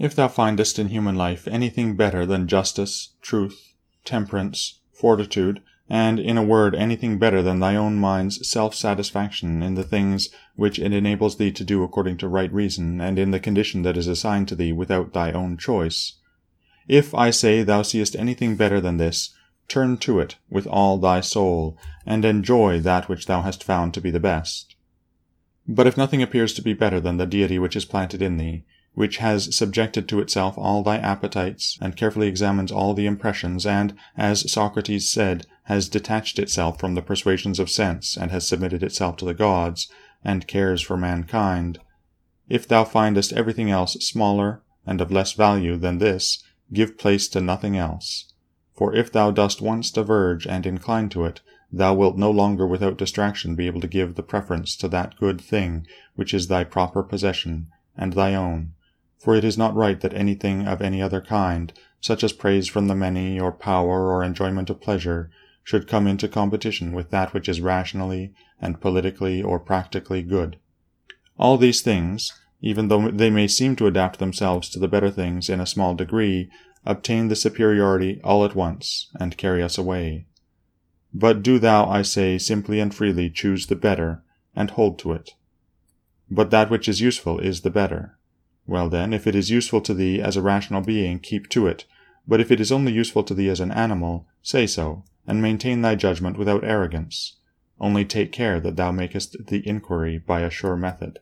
If thou findest in human life anything better than justice, truth, temperance, fortitude, and, in a word, anything better than thy own mind's self satisfaction in the things which it enables thee to do according to right reason, and in the condition that is assigned to thee without thy own choice, if, I say, thou seest anything better than this, turn to it with all thy soul, and enjoy that which thou hast found to be the best. But if nothing appears to be better than the deity which is planted in thee, which has subjected to itself all thy appetites, and carefully examines all the impressions, and, as Socrates said, has detached itself from the persuasions of sense, and has submitted itself to the gods, and cares for mankind, if thou findest everything else smaller and of less value than this, give place to nothing else. For if thou dost once diverge and incline to it, thou wilt no longer without distraction be able to give the preference to that good thing which is thy proper possession, and thy own, for it is not right that anything of any other kind, such as praise from the many, or power, or enjoyment of pleasure, should come into competition with that which is rationally and politically or practically good. All these things, even though they may seem to adapt themselves to the better things in a small degree, obtain the superiority all at once, and carry us away. But do thou, I say, simply and freely choose the better, and hold to it. But that which is useful is the better. Well then, if it is useful to thee as a rational being, keep to it, but if it is only useful to thee as an animal, say so, and maintain thy judgment without arrogance. Only take care that thou makest the inquiry by a sure method.